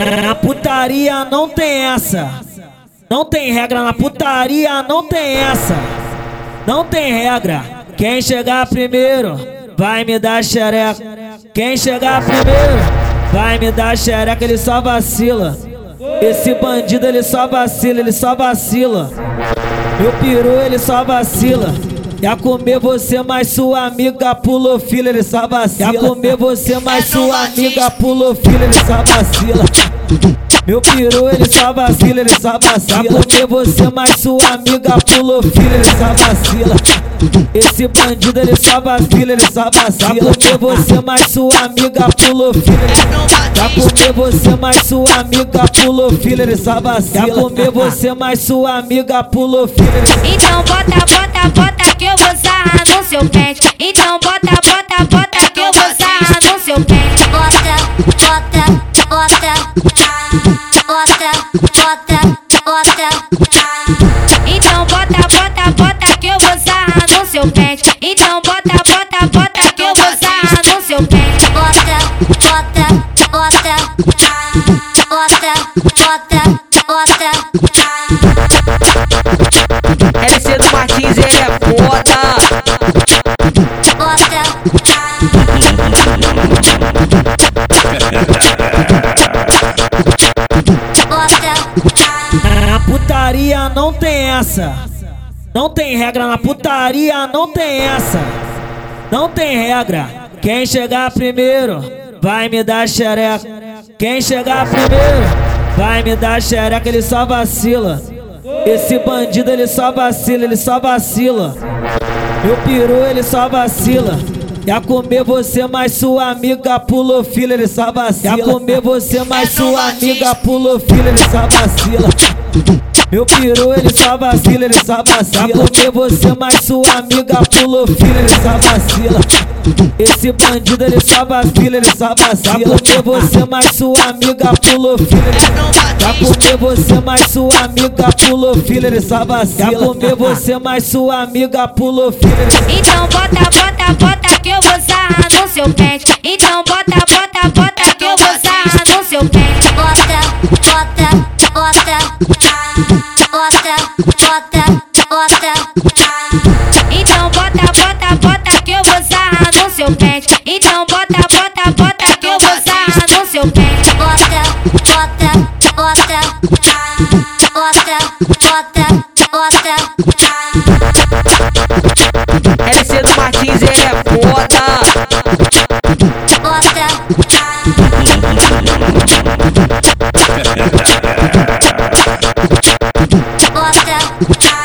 Na putaria não tem essa. Não tem regra na putaria, não tem essa. Não tem regra. Quem chegar primeiro vai me dar xereca. Quem chegar primeiro vai me dar xereca, ele só vacila. Esse bandido ele só vacila, ele só vacila. Meu peru ele só vacila. Ia comer você, mais sua amiga pulou fila, ele só vacila. Ia comer você, mais sua amiga pulou fila, ele só vacila. Meu peru ele só vacila, ele só vacila. Ia comer você, mais sua amiga pulou fila, ele só vacila. Esse bandido ele só vacila, ele só vacila. Ia comer você, mais sua amiga pulou fila. Ia comer você, mais sua amiga pulou fila, ele só vacila. Ia comer você, mais sua amiga pulou fila. Então bota, bota, bota Então bota, bota, bota que eu vou sarrar no seu pente. Então bota, bota, bota que eu vou sarrar no seu pente. Bota, bota, bota, bota, bota, bota. LC do Martins, é foda. Bota, não tem essa. Não tem regra na putaria, não tem essa. Não tem regra. Quem chegar primeiro vai me dar xereca. Quem chegar primeiro vai me dar xereca, ele só vacila. Esse bandido ele só vacila, ele só vacila. Meu peru ele só vacila. Ia comer você, mais sua amiga pulou fila, ele só vacila. Ia comer você, mais sua amiga pulou fila, ele só vacila. Meu peru ele só vacila, ele só vacila. Ia comer você, mais sua amiga pulou fila, ele só vacila. Esse bandido ele só vacila, ele só vacila. Ia comer você, mais sua amiga pulou fila, ele Ia comer você, mais sua amiga pulou fila, ele só vacila. Ia comer você, mais sua amiga pulou fila, Então bota, bota, bota seu pente. Então bota, bota, bota que eu vou sarrar no seu pente. bota, bota, bota, bota, bota, bota. Então bota, bota, bota que eu vou sarrar no seu pente. Então bota, bota, bota que eu vou sarrar no seu pente. Bota, bota, bota, bota, bota, bota. Watch.